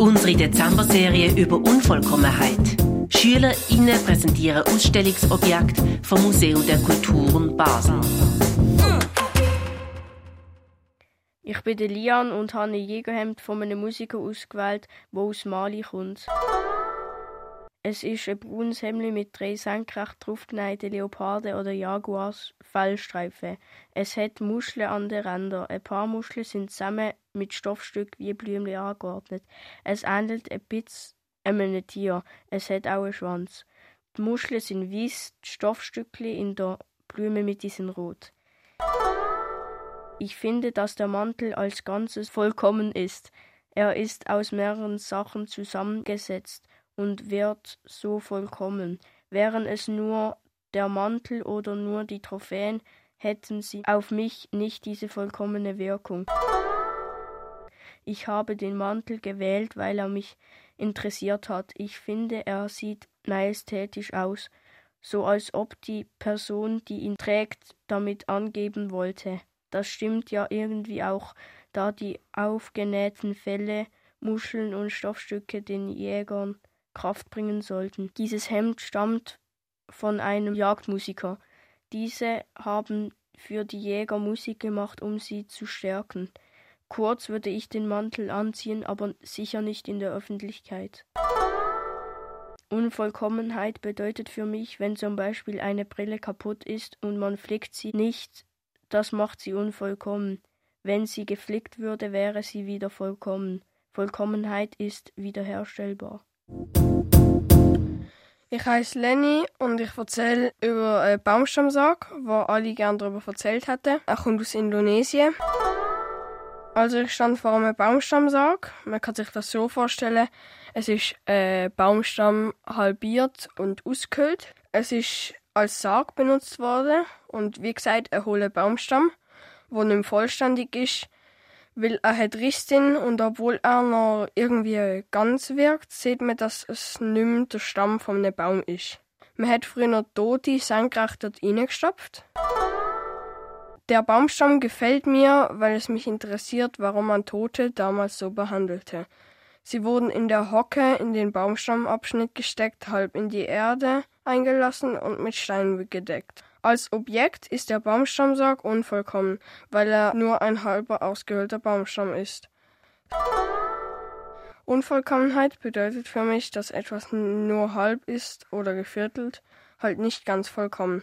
Unsere Dezember-Serie über Unvollkommenheit. SchülerInnen präsentieren Ausstellungsobjekte vom Museum der Kulturen Basel. Ich bin Lian und habe ein Jägerhemd von einem Musiker ausgewählt, der aus Mali kommt. Es ist ein braunes Hemd mit drei senkrecht draufgeneigten Leoparden oder Jaguars Fellstreifen. Es hat Muscheln an den Rändern. Ein paar Muscheln sind zusammen mit Stoffstücken wie Blümchen angeordnet. Es ähnelt ein bisschen einem Tier. Es hat auch einen Schwanz. Die Muscheln sind weiß, die Stoffstücke in der Blumenmitte sind rot. Ich finde, dass der Mantel als Ganzes vollkommen ist. Er ist aus mehreren Sachen zusammengesetzt und wird so vollkommen. Wären es nur der Mantel oder nur die Trophäen, hätten sie auf mich nicht diese vollkommene Wirkung. Ich habe den Mantel gewählt, weil er mich interessiert hat. Ich finde, er sieht majestätisch aus, so als ob die Person, die ihn trägt, damit angeben wollte. Das stimmt ja irgendwie auch, da die aufgenähten Felle, Muscheln und Stoffstücke den Jägern Kraft bringen sollten. Dieses Hemd stammt von einem Jagdmusiker. Diese haben für die Jäger Musik gemacht, um sie zu stärken. Kurz würde ich den Mantel anziehen, aber sicher nicht in der Öffentlichkeit. Unvollkommenheit bedeutet für mich, wenn zum Beispiel eine Brille kaputt ist und man flickt sie nicht, das macht sie unvollkommen. Wenn sie geflickt würde, wäre sie wieder vollkommen. Vollkommenheit ist wiederherstellbar. Ich heiße Lenny und ich erzähle über einen Baumstammsarg, wo alle gerne darüber erzählt hätten. Er kommt aus Indonesien. Also ich stand vor einem Baumstammsarg. Man kann sich das so vorstellen, es ist ein Baumstamm halbiert und ausgehöhlt. Es ist als Sarg benutzt worden und wie gesagt ein hohler Baumstamm, der nicht vollständig ist, weil er hat Risse und obwohl er noch irgendwie ganz wirkt, sieht man, dass es mehr der Stamm einem Baum ist. Man hat früher noch Tote senkrecht dort reingestopft. Der Baumstamm gefällt mir, weil es mich interessiert, warum man Tote damals so behandelte. Sie wurden in der Hocke in den Baumstammabschnitt gesteckt, halb in die Erde eingelassen und mit Steinen gedeckt. Als Objekt ist der Baumstammsarg unvollkommen, weil er nur ein halber ausgehöhlter Baumstamm ist. Unvollkommenheit bedeutet für mich, dass etwas nur halb ist oder geviertelt, halt nicht ganz vollkommen.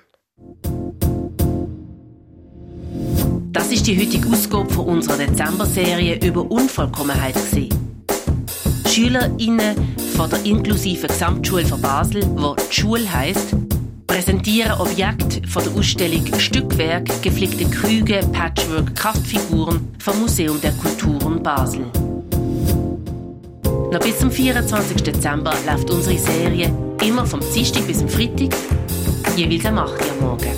Das ist die heutige Ausgabe von unserer Dezember-Serie über Unvollkommenheit. SchülerInnen von der inklusiven Gesamtschule von Basel, wo die Schule heisst, präsentieren Objekte von der Ausstellung Stückwerk, geflickte Krüge, Patchwork, Kraftfiguren vom Museum der Kulturen Basel. Noch bis zum 24. Dezember läuft unsere Serie immer vom Dienstag bis zum Freitag, jeweils am 8 Uhr morgen.